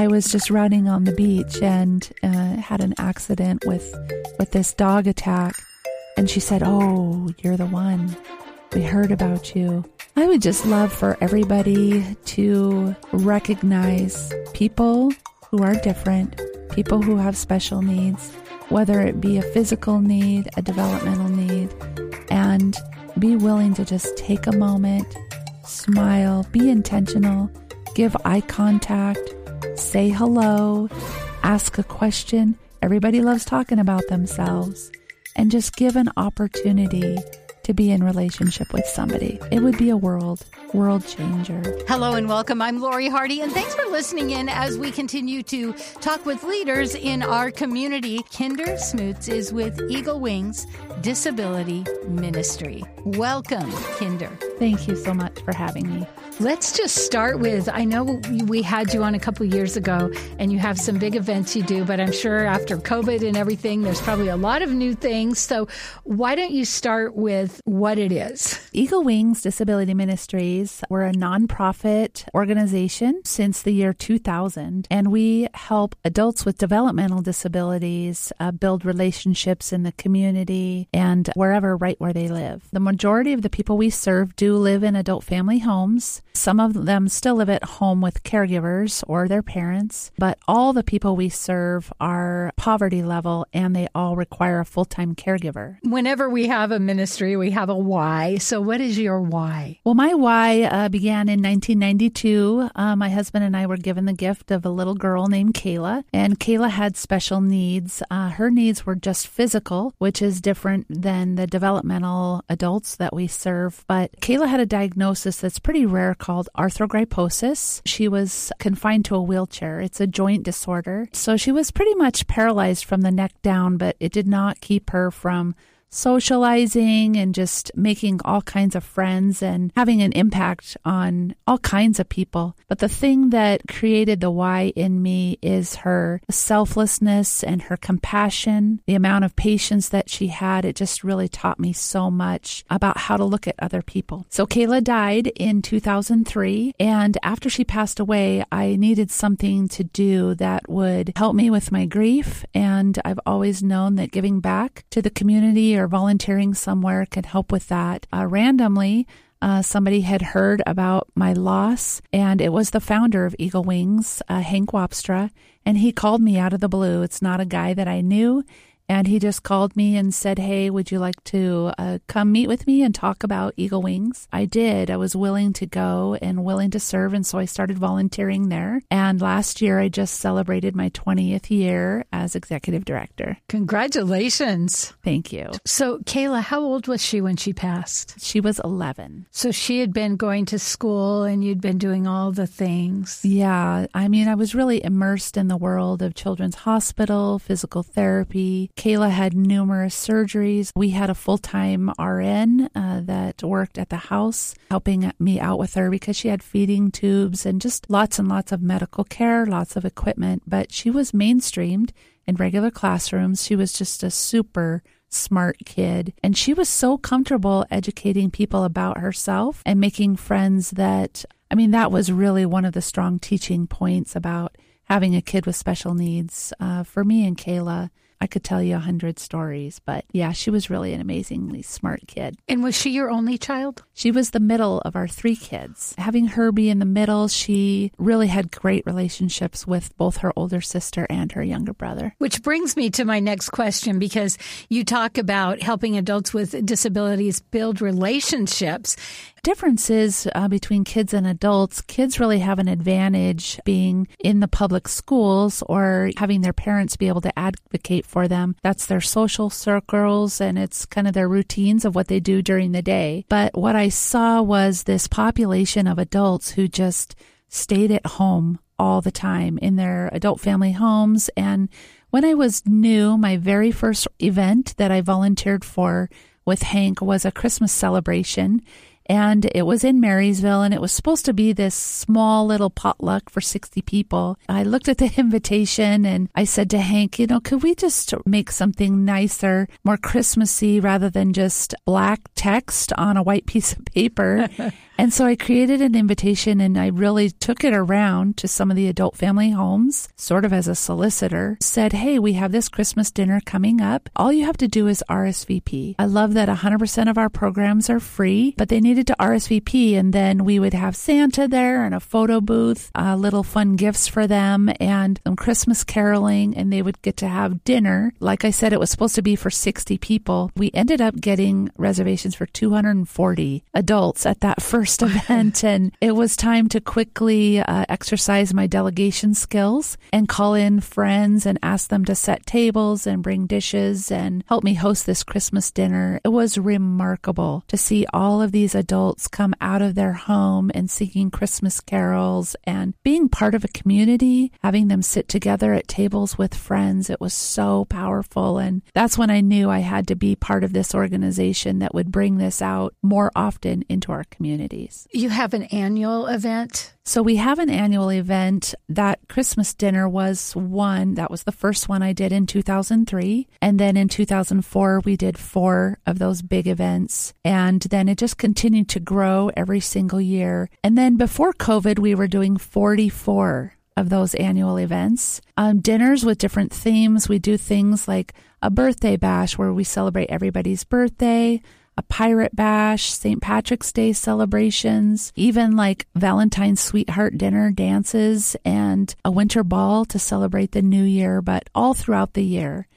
I was just running on the beach and uh, had an accident with with this dog attack. And she said, "Oh, you're the one. We heard about you." I would just love for everybody to recognize people who are different, people who have special needs, whether it be a physical need, a developmental need, and be willing to just take a moment, smile, be intentional, give eye contact, say hello, ask a question. Everybody loves talking about themselves. And just give an opportunity to be in relationship with somebody. It would be a world world changer. Hello and welcome. I'm Lori Hardy, and thanks for listening in as we continue to talk with leaders in our community. Kinder Smoots is with Eagle Wings Disability Ministry. Welcome, Kinder. Thank you so much for having me. Let's just start with I know we had you on a couple years ago and you have some big events you do, but I'm sure after COVID and everything, there's probably a lot of new things. So why don't you start with what it is? Eagle Wings Disability Ministries, we're a nonprofit organization since the year 2000, and we help adults with developmental disabilities uh, build relationships in the community and wherever, right where they live. The majority of the people we serve do live in adult family homes. Some of them still live at home with caregivers or their parents, but all the people we serve are poverty level and they all require a full time caregiver. Whenever we have a ministry, we have a why. So, what is your why? Well, my why uh, began in 1992. Uh, my husband and I were given the gift of a little girl named Kayla, and Kayla had special needs. Uh, her needs were just physical, which is different than the developmental adults that we serve. But Kayla had a diagnosis that's pretty rare called arthrogryposis. She was confined to a wheelchair. It's a joint disorder. So she was pretty much paralyzed from the neck down, but it did not keep her from socializing and just making all kinds of friends and having an impact on all kinds of people. But the thing that created the why in me is her selflessness and her compassion, the amount of patience that she had. It just really taught me so much about how to look at other people. So Kayla died in 2003. And after she passed away, I needed something to do that would help me with my grief. And I've always known that giving back to the community or volunteering somewhere can help with that. Uh, randomly, uh, somebody had heard about my loss, and it was the founder of Eagle Wings, uh, Hank Wapstra, and he called me out of the blue. It's not a guy that I knew. And he just called me and said, Hey, would you like to uh, come meet with me and talk about Eagle Wings? I did. I was willing to go and willing to serve. And so I started volunteering there. And last year, I just celebrated my 20th year as executive director. Congratulations. Thank you. So, Kayla, how old was she when she passed? She was 11. So she had been going to school and you'd been doing all the things. Yeah. I mean, I was really immersed in the world of Children's Hospital, physical therapy Kayla had numerous surgeries. We had a full time RN uh, that worked at the house helping me out with her because she had feeding tubes and just lots and lots of medical care, lots of equipment. But she was mainstreamed in regular classrooms. She was just a super smart kid. And she was so comfortable educating people about herself and making friends that, I mean, that was really one of the strong teaching points about having a kid with special needs uh, for me and Kayla. I could tell you a hundred stories, but yeah, she was really an amazingly smart kid. And was she your only child? She was the middle of our three kids. Having her be in the middle, she really had great relationships with both her older sister and her younger brother. Which brings me to my next question because you talk about helping adults with disabilities build relationships differences uh, between kids and adults. Kids really have an advantage being in the public schools or having their parents be able to advocate for them. That's their social circles and it's kind of their routines of what they do during the day. But what I saw was this population of adults who just stayed at home all the time in their adult family homes. And when I was new, my very first event that I volunteered for with Hank was a Christmas celebration and it was in Marysville and it was supposed to be this small little potluck for 60 people. I looked at the invitation and I said to Hank, you know, could we just make something nicer, more Christmassy rather than just black text on a white piece of paper? And so I created an invitation and I really took it around to some of the adult family homes, sort of as a solicitor, said, Hey, we have this Christmas dinner coming up. All you have to do is RSVP. I love that 100% of our programs are free, but they needed to RSVP and then we would have Santa there and a photo booth, uh, little fun gifts for them and some Christmas caroling and they would get to have dinner. Like I said, it was supposed to be for 60 people. We ended up getting reservations for 240 adults at that first event and it was time to quickly uh, exercise my delegation skills and call in friends and ask them to set tables and bring dishes and help me host this Christmas dinner. It was remarkable to see all of these adults come out of their home and singing Christmas carols and being part of a community, having them sit together at tables with friends. It was so powerful. And that's when I knew I had to be part of this organization that would bring this out more often into our communities. You have an annual event so we have an annual event. That Christmas dinner was one. That was the first one I did in 2003. And then in 2004, we did four of those big events. And then it just continued to grow every single year. And then before COVID, we were doing 44 of those annual events. Um, dinners with different themes. We do things like a birthday bash where we celebrate everybody's birthday a pirate bash, St. Patrick's Day celebrations, even like Valentine's sweetheart dinner dances and a winter ball to celebrate the new year, but all throughout the year.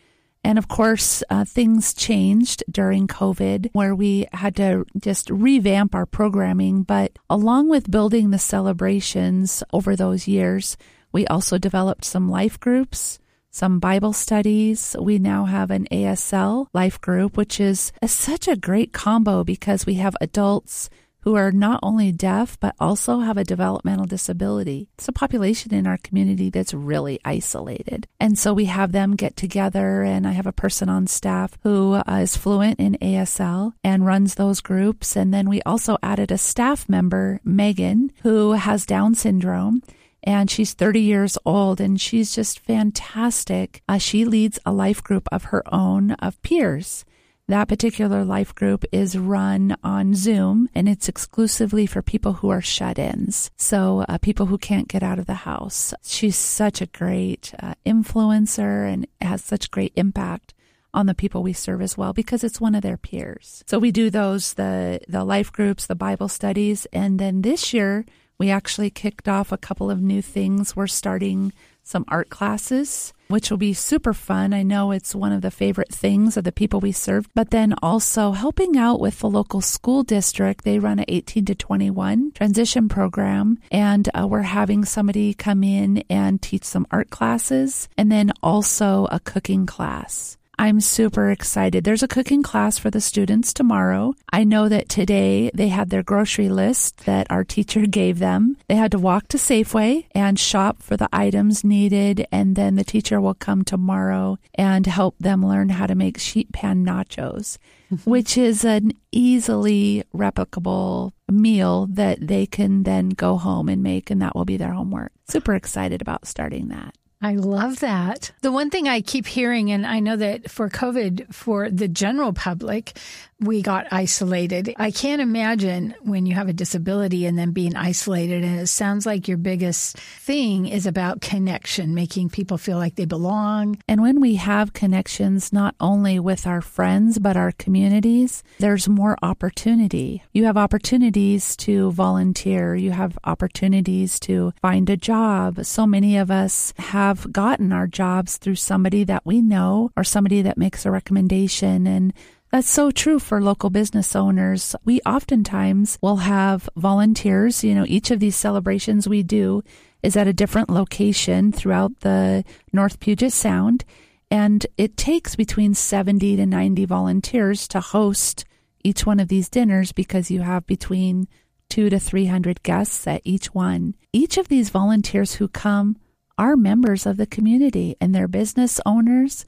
And of course, uh, things changed during COVID where we had to just revamp our programming. But along with building the celebrations over those years, we also developed some life groups some Bible studies. We now have an ASL life group, which is a, such a great combo because we have adults who are not only deaf, but also have a developmental disability. It's a population in our community that's really isolated. And so we have them get together, and I have a person on staff who uh, is fluent in ASL and runs those groups. And then we also added a staff member, Megan, who has Down syndrome and she's 30 years old and she's just fantastic. Uh, she leads a life group of her own of peers. That particular life group is run on Zoom and it's exclusively for people who are shut ins. So, uh, people who can't get out of the house. She's such a great uh, influencer and has such great impact on the people we serve as well because it's one of their peers. So we do those the the life groups, the Bible studies, and then this year we actually kicked off a couple of new things. We're starting some art classes, which will be super fun. I know it's one of the favorite things of the people we serve, but then also helping out with the local school district. They run an 18 to 21 transition program, and uh, we're having somebody come in and teach some art classes and then also a cooking class. I'm super excited. There's a cooking class for the students tomorrow. I know that today they had their grocery list that our teacher gave them. They had to walk to Safeway and shop for the items needed, and then the teacher will come tomorrow and help them learn how to make sheet pan nachos, which is an easily replicable meal that they can then go home and make, and that will be their homework. Super excited about starting that. I love that. The one thing I keep hearing, and I know that for COVID, for the general public, we got isolated. I can't imagine when you have a disability and then being isolated. And it sounds like your biggest thing is about connection, making people feel like they belong. And when we have connections, not only with our friends, but our communities, there's more opportunity. You have opportunities to volunteer, you have opportunities to find a job. So many of us have gotten our jobs through somebody that we know or somebody that makes a recommendation. And that's so true for local business owners. We oftentimes will have volunteers. You know, each of these celebrations we do is at a different location throughout the North Puget Sound. And it takes between 70 to 90 volunteers to host each one of these dinners because you have between two to 300 guests at each one. Each of these volunteers who come are members of the community and they're business owners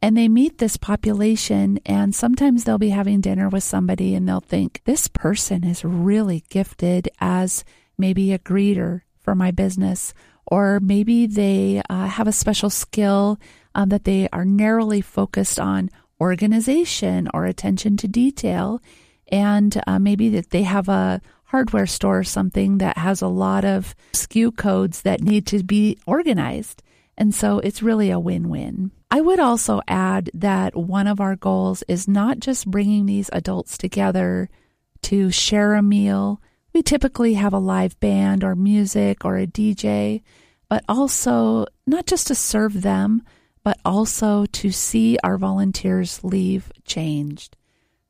and they meet this population, and sometimes they'll be having dinner with somebody and they'll think, this person is really gifted as maybe a greeter for my business, or maybe they uh, have a special skill um, that they are narrowly focused on organization or attention to detail. And uh, maybe that they have a hardware store or something that has a lot of SKU codes that need to be organized. And so it's really a win win. I would also add that one of our goals is not just bringing these adults together to share a meal. We typically have a live band or music or a DJ, but also not just to serve them, but also to see our volunteers leave changed.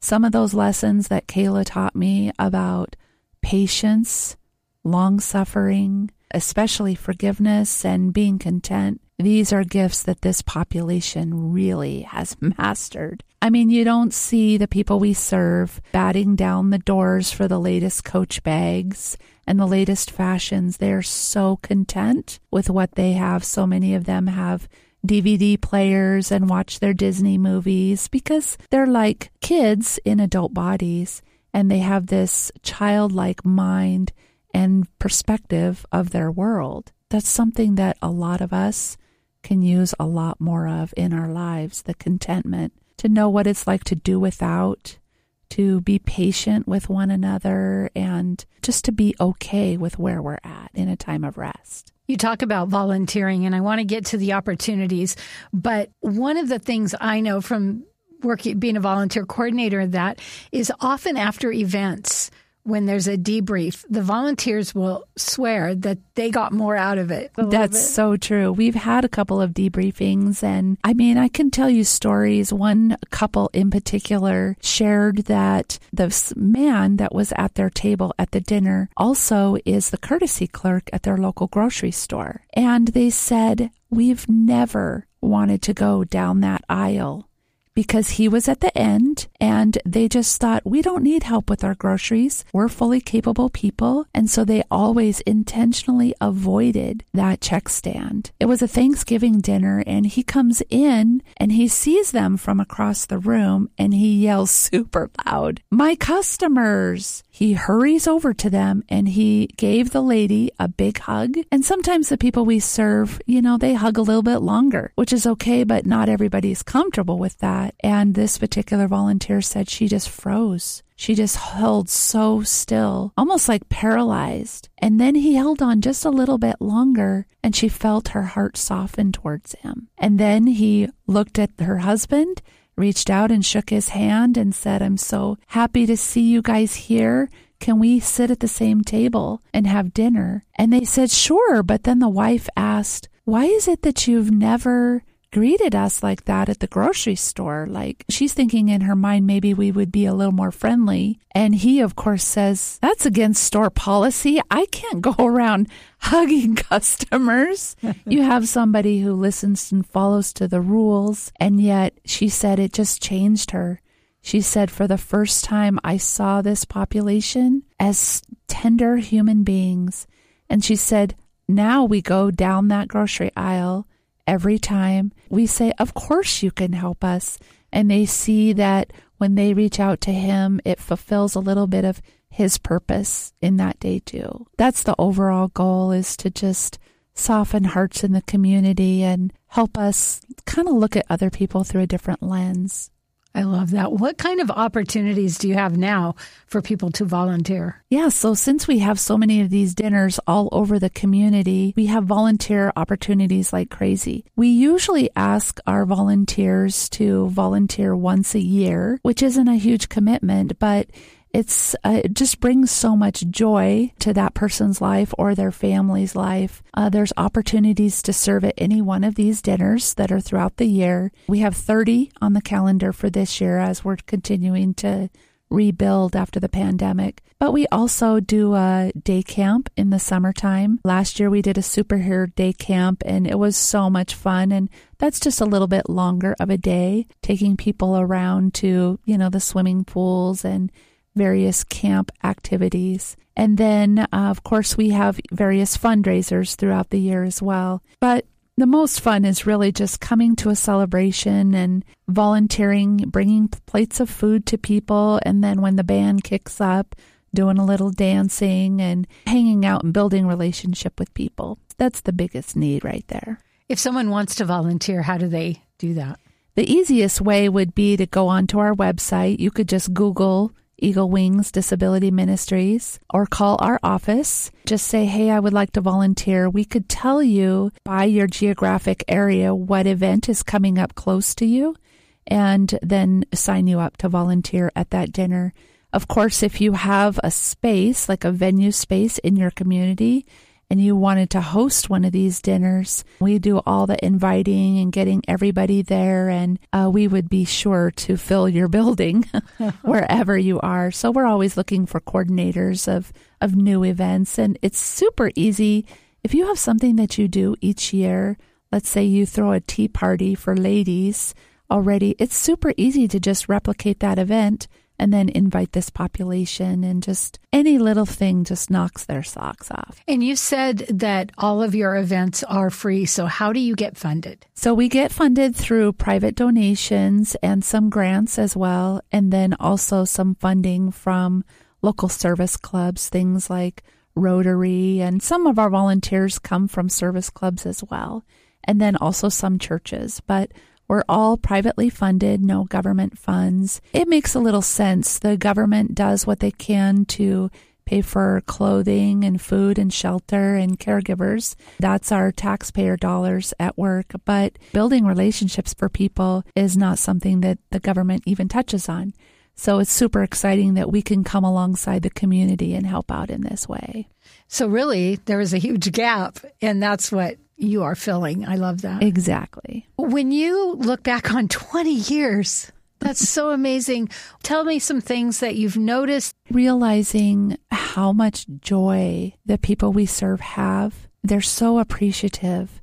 Some of those lessons that Kayla taught me about patience, long suffering, especially forgiveness and being content, these are gifts that this population really has mastered. I mean, you don't see the people we serve batting down the doors for the latest coach bags and the latest fashions. They're so content with what they have. So many of them have DVD players and watch their Disney movies because they're like kids in adult bodies and they have this childlike mind and perspective of their world. That's something that a lot of us can use a lot more of in our lives the contentment to know what it's like to do without, to be patient with one another, and just to be okay with where we're at in a time of rest. You talk about volunteering, and I want to get to the opportunities. But one of the things I know from working, being a volunteer coordinator, that is often after events when there's a debrief, the volunteers will swear that they got more out of it. That's so true. We've had a couple of debriefings, and I mean, I can tell you stories. One couple in particular shared that the man that was at their table at the dinner also is the courtesy clerk at their local grocery store. And they said, We've never wanted to go down that aisle because he was at the end and they just thought, we don't need help with our groceries. We're fully capable people. And so they always intentionally avoided that check stand. It was a Thanksgiving dinner and he comes in and he sees them from across the room and he yells super loud, My customers! He hurries over to them and he gave the lady a big hug. And sometimes the people we serve, you know, they hug a little bit longer, which is okay, but not everybody's comfortable with that. And this particular volunteer said she just froze. She just held so still, almost like paralyzed. And then he held on just a little bit longer and she felt her heart soften towards him. And then he looked at her husband reached out and shook his hand and said, I'm so happy to see you guys here. Can we sit at the same table and have dinner? And they said, Sure. But then the wife asked, Why is it that you've never greeted us like that at the grocery store. Like she's thinking in her mind, maybe we would be a little more friendly. And he, of course, says, That's against store policy. I can't go around hugging customers. you have somebody who listens and follows to the rules. And yet she said it just changed her. She said, For the first time, I saw this population as tender human beings. And she said, Now we go down that grocery aisle every time we say, Of course you can help us. And they see that when they reach out to Him, it fulfills a little bit of His purpose in that day, too. That's the overall goal is to just soften hearts in the community and help us kind of look at other people through a different lens. I love that. What kind of opportunities do you have now for people to volunteer? Yeah, so since we have so many of these dinners all over the community, we have volunteer opportunities like crazy. We usually ask our volunteers to volunteer once a year, which isn't a huge commitment, but it's uh, it just brings so much joy to that person's life or their family's life. Uh, there's opportunities to serve at any one of these dinners that are throughout the year. We have 30 on the calendar for this year as we're continuing to rebuild after the pandemic. But we also do a day camp in the summertime. Last year we did a superhero day camp and it was so much fun. And that's just a little bit longer of a day, taking people around to, you know, the swimming pools and various camp activities. And then, uh, of course, we have various fundraisers throughout the year as well. But the most fun is really just coming to a celebration and volunteering, bringing plates of food to people. And then when the band kicks up, doing a little dancing and hanging out and building relationship with people. That's the biggest need right there. If someone wants to volunteer, how do they do that? The easiest way would be to go onto our website. You could just Google Eagle Wings Disability Ministries or call our office. Just say, hey, I would like to volunteer. We could tell you by your geographic area what event is coming up close to you and then sign you up to volunteer at that dinner. Of course, if you have a space, like a venue space in your community, and you wanted to host one of these dinners, we do all the inviting and getting everybody there, and uh, we would be sure to fill your building wherever you are. So we're always looking for coordinators of, of new events, and it's super easy. If you have something that you do each year, let's say you throw a tea party for ladies already, it's super easy to just replicate that event and then invite this population and just any little thing just knocks their socks off. And you said that all of your events are free. So how do you get funded? So we get funded through private donations and some grants as well. And then also some funding from local service clubs, things like Rotary. And some of our volunteers come from service clubs as well. And then also some churches. But we're all privately funded, no government funds. It makes a little sense. The government does what they can to pay for clothing and food and shelter and caregivers. That's our taxpayer dollars at work. But building relationships for people is not something that the government even touches on. So it's super exciting that we can come alongside the community and help out in this way. So really, there is a huge gap, and that's what you are filling. I love that. Exactly. When you look back on 20 years, that's so amazing. Tell me some things that you've noticed. Realizing how much joy the people we serve have, they're so appreciative.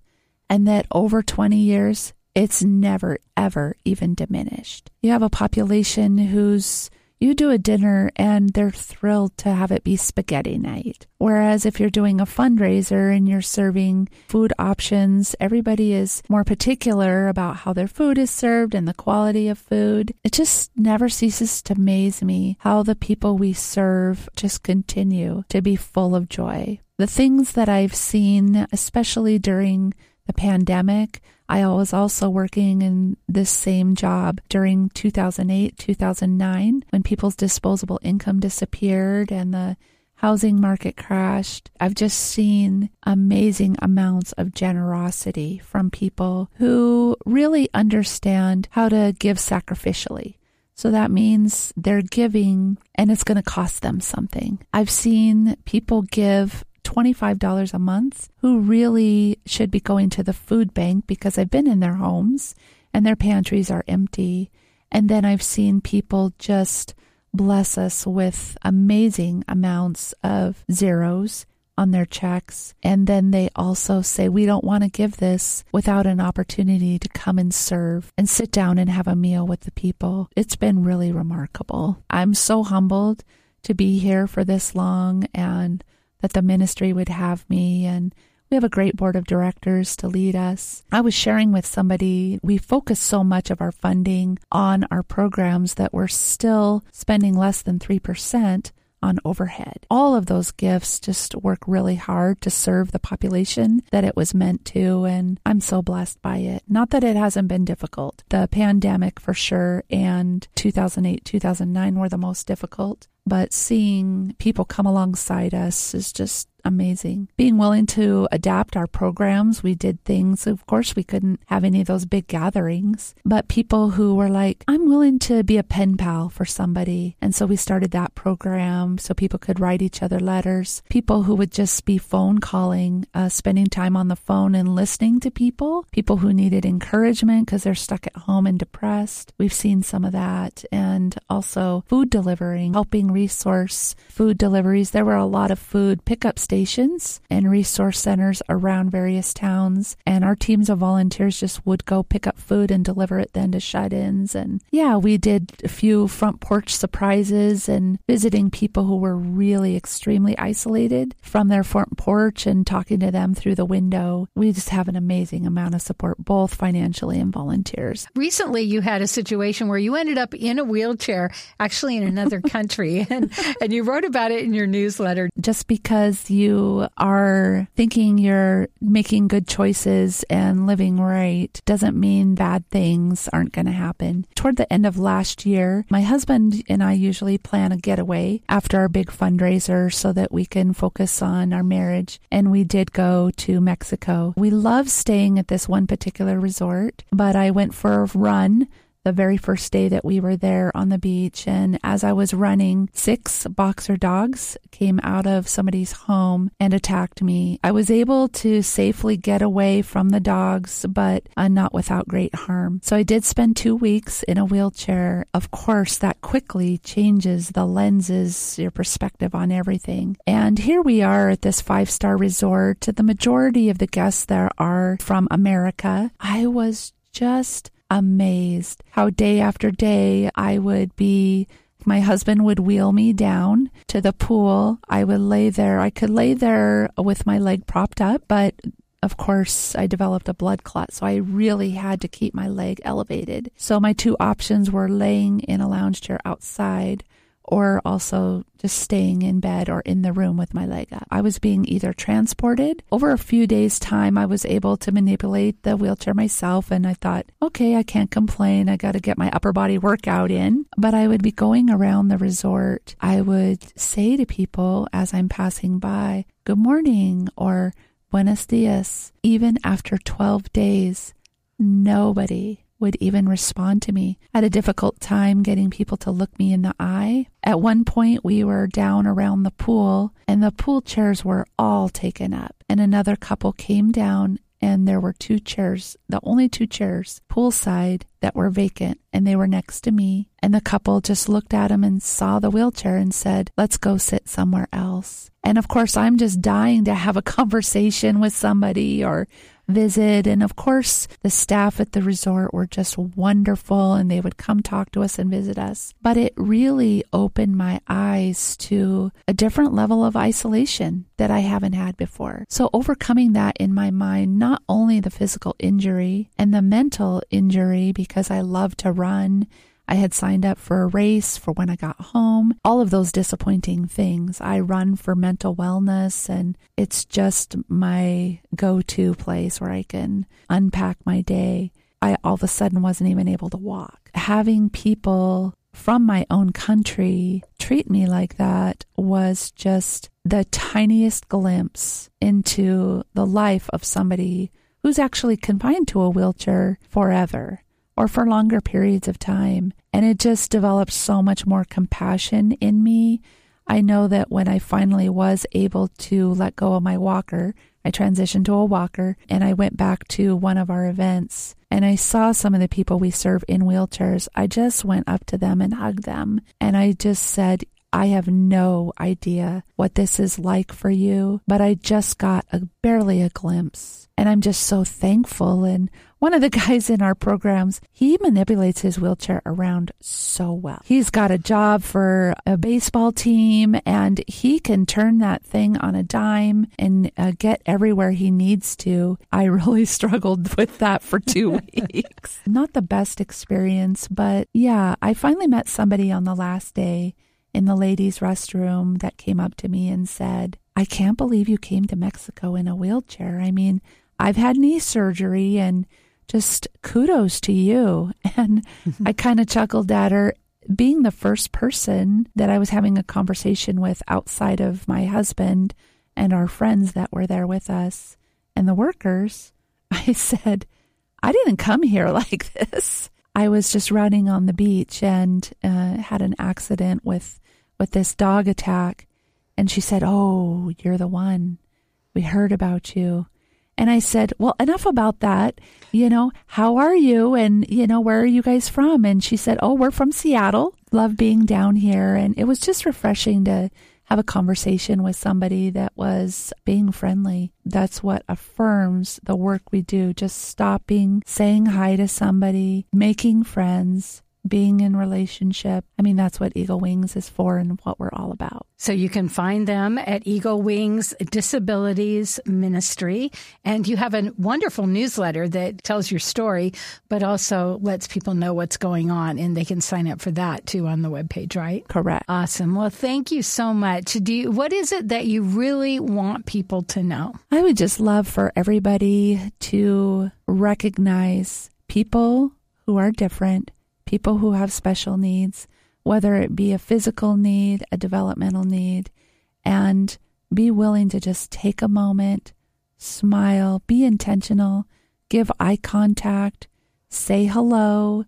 And that over 20 years, it's never, ever even diminished. You have a population who's you do a dinner and they're thrilled to have it be spaghetti night. Whereas if you're doing a fundraiser and you're serving food options, everybody is more particular about how their food is served and the quality of food. It just never ceases to amaze me how the people we serve just continue to be full of joy. The things that I've seen, especially during the pandemic, I was also working in this same job during 2008, 2009, when people's disposable income disappeared and the housing market crashed. I've just seen amazing amounts of generosity from people who really understand how to give sacrificially. So that means they're giving and it's going to cost them something. I've seen people give $25 a month who really should be going to the food bank because I've been in their homes and their pantries are empty. And then I've seen people just bless us with amazing amounts of zeros on their checks. And then they also say, we don't want to give this without an opportunity to come and serve and sit down and have a meal with the people. It's been really remarkable. I'm so humbled to be here for this long and that the ministry would have me and we have a great board of directors to lead us. I was sharing with somebody, we focus so much of our funding on our programs that we're still spending less than 3% on overhead. All of those gifts just work really hard to serve the population that it was meant to, and I'm so blessed by it. Not that it hasn't been difficult. The pandemic for sure and 2008, 2009 were the most difficult, but seeing people come alongside us is just amazing. Being willing to adapt our programs, we did things. Of course, we couldn't have any of those big gatherings, but people who were like, I'm willing to be a pen pal for somebody. And so we started that program so people could write each other letters. People who would just be phone calling, uh, spending time on the phone and listening to people. People who needed encouragement because they're stuck at home and depressed. We've seen some of that. And also food delivering, helping resource food deliveries. There were a lot of food pickup stations and resource centers around various towns. And our teams of volunteers just would go pick up food and deliver it then to shut ins. And yeah, we did a few front porch surprises and visiting people who were really extremely isolated from their front porch and talking to them through the window. We just have an amazing amount of support, both financially and volunteers. Recently, you had a situation where you ended up in a wheelchair, actually in another country, and, and you wrote about it in your newsletter. Just because you are thinking you're making good choices and living right doesn't mean bad things aren't going to happen. Toward the end of last year, my husband and I usually plan a getaway after our big fundraiser so that we can focus on our marriage. And we did go to Mexico. We love staying at this one particular resort, but I went for a run the very first day that we were there on the beach. And as I was running, six boxer dogs came out of somebody's home and attacked me. I was able to safely get away from the dogs, but uh, not without great harm. So I did spend two weeks in a wheelchair. Of course, that quickly changes the lenses, your perspective on everything. And here we are at this five star resort. The majority of the guests there are from America. I was just amazed how day after day I would be my husband would wheel me down to the pool. I would lay there. I could lay there with my leg propped up, but of course, I developed a blood clot, so I really had to keep my leg elevated. So my two options were laying in a lounge chair outside or also just staying in bed or in the room with my leg up. I was being either transported. Over a few days' time, I was able to manipulate the wheelchair myself, and I thought, okay, I can't complain. I got to get my upper body workout in. But I would be going around the resort. I would say to people as I'm passing by, good morning or buenos dias. Even after 12 days, nobody would even respond to me. I had a difficult time getting people to look me in the eye. At one point, we were down around the pool, and the pool chairs were all taken up. And another couple came down, and there were two chairs, the only two chairs, poolside, that were vacant, and they were next to me. And the couple just looked at him and saw the wheelchair and said, Let's go sit somewhere else. And of course, I'm just dying to have a conversation with somebody or visit. And of course, the staff at the resort were just wonderful and they would come talk to us and visit us. But it really opened my eyes to a different level of isolation that I haven't had before. So overcoming that in my mind, not only the physical injury and the mental injury because I love to run I had signed up for a race for when I got home. All of those disappointing things. I run for mental wellness, and it's just my go to place where I can unpack my day. I all of a sudden wasn't even able to walk. Having people from my own country treat me like that was just the tiniest glimpse into the life of somebody who's actually confined to a wheelchair forever or for longer periods of time. And it just developed so much more compassion in me. I know that when I finally was able to let go of my walker, I transitioned to a walker and I went back to one of our events and I saw some of the people we serve in wheelchairs. I just went up to them and hugged them and I just said, I have no idea what this is like for you, but I just got a barely a glimpse. And I'm just so thankful. And one of the guys in our programs, he manipulates his wheelchair around so well. He's got a job for a baseball team and he can turn that thing on a dime and uh, get everywhere he needs to. I really struggled with that for two weeks. Not the best experience, but yeah, I finally met somebody on the last day in the ladies' restroom that came up to me and said, I can't believe you came to Mexico in a wheelchair. I mean, I've had knee surgery and just kudos to you. And I kind of chuckled at her. Being the first person that I was having a conversation with outside of my husband and our friends that were there with us and the workers, I said, I didn't come here like this. I was just running on the beach and uh, had an accident with with this dog attack. And she said, Oh, you're the one. We heard about you. And I said, Well, enough about that. You know, how are you? And, you know, where are you guys from? And she said, Oh, we're from Seattle. Love being down here. And it was just refreshing to have a conversation with somebody that was being friendly. That's what affirms the work we do. Just stopping, saying hi to somebody, making friends, being in relationship. I mean, that's what Eagle Wings is for and what we're all about. So you can find them at Eagle Wings Disabilities Ministry. And you have a wonderful newsletter that tells your story, but also lets people know what's going on. And they can sign up for that too on the webpage, right? Correct. Awesome. Well, thank you so much. Do you, what is it that you really want people to know? I would just love for everybody to recognize people who are different, people who have special needs, whether it be a physical need, a developmental need, and be willing to just take a moment, smile, be intentional, give eye contact, say hello,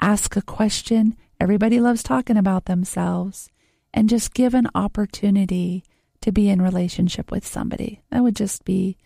ask a question. Everybody loves talking about themselves, and just give an opportunity to be in relationship with somebody. That would just be,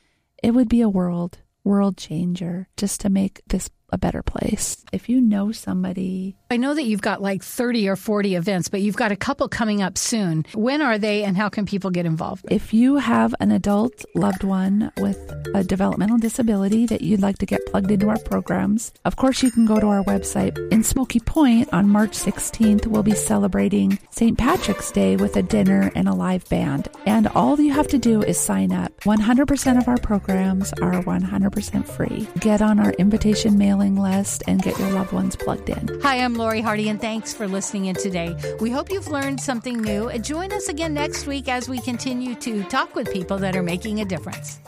it would be a world, world changer just to make this a better place. If you know somebody, I know that you've got like 30 or 40 events, but you've got a couple coming up soon. When are they and how can people get involved? if you have an adult loved one with a developmental disability that you'd like to get plugged into our programs, of course, you can go to our website. In Smoky Point on March 16th, we'll be celebrating St. Patrick's Day with a dinner and a live band. And all you have to do is sign up. 100% of our programs are 100% free. Get on our invitation mailing list and get your loved ones plugged in. Hi, I'm Lori Hardy, and thanks for listening in today. We hope you've learned something new. And join us again next week as we continue to talk with people that are making a difference.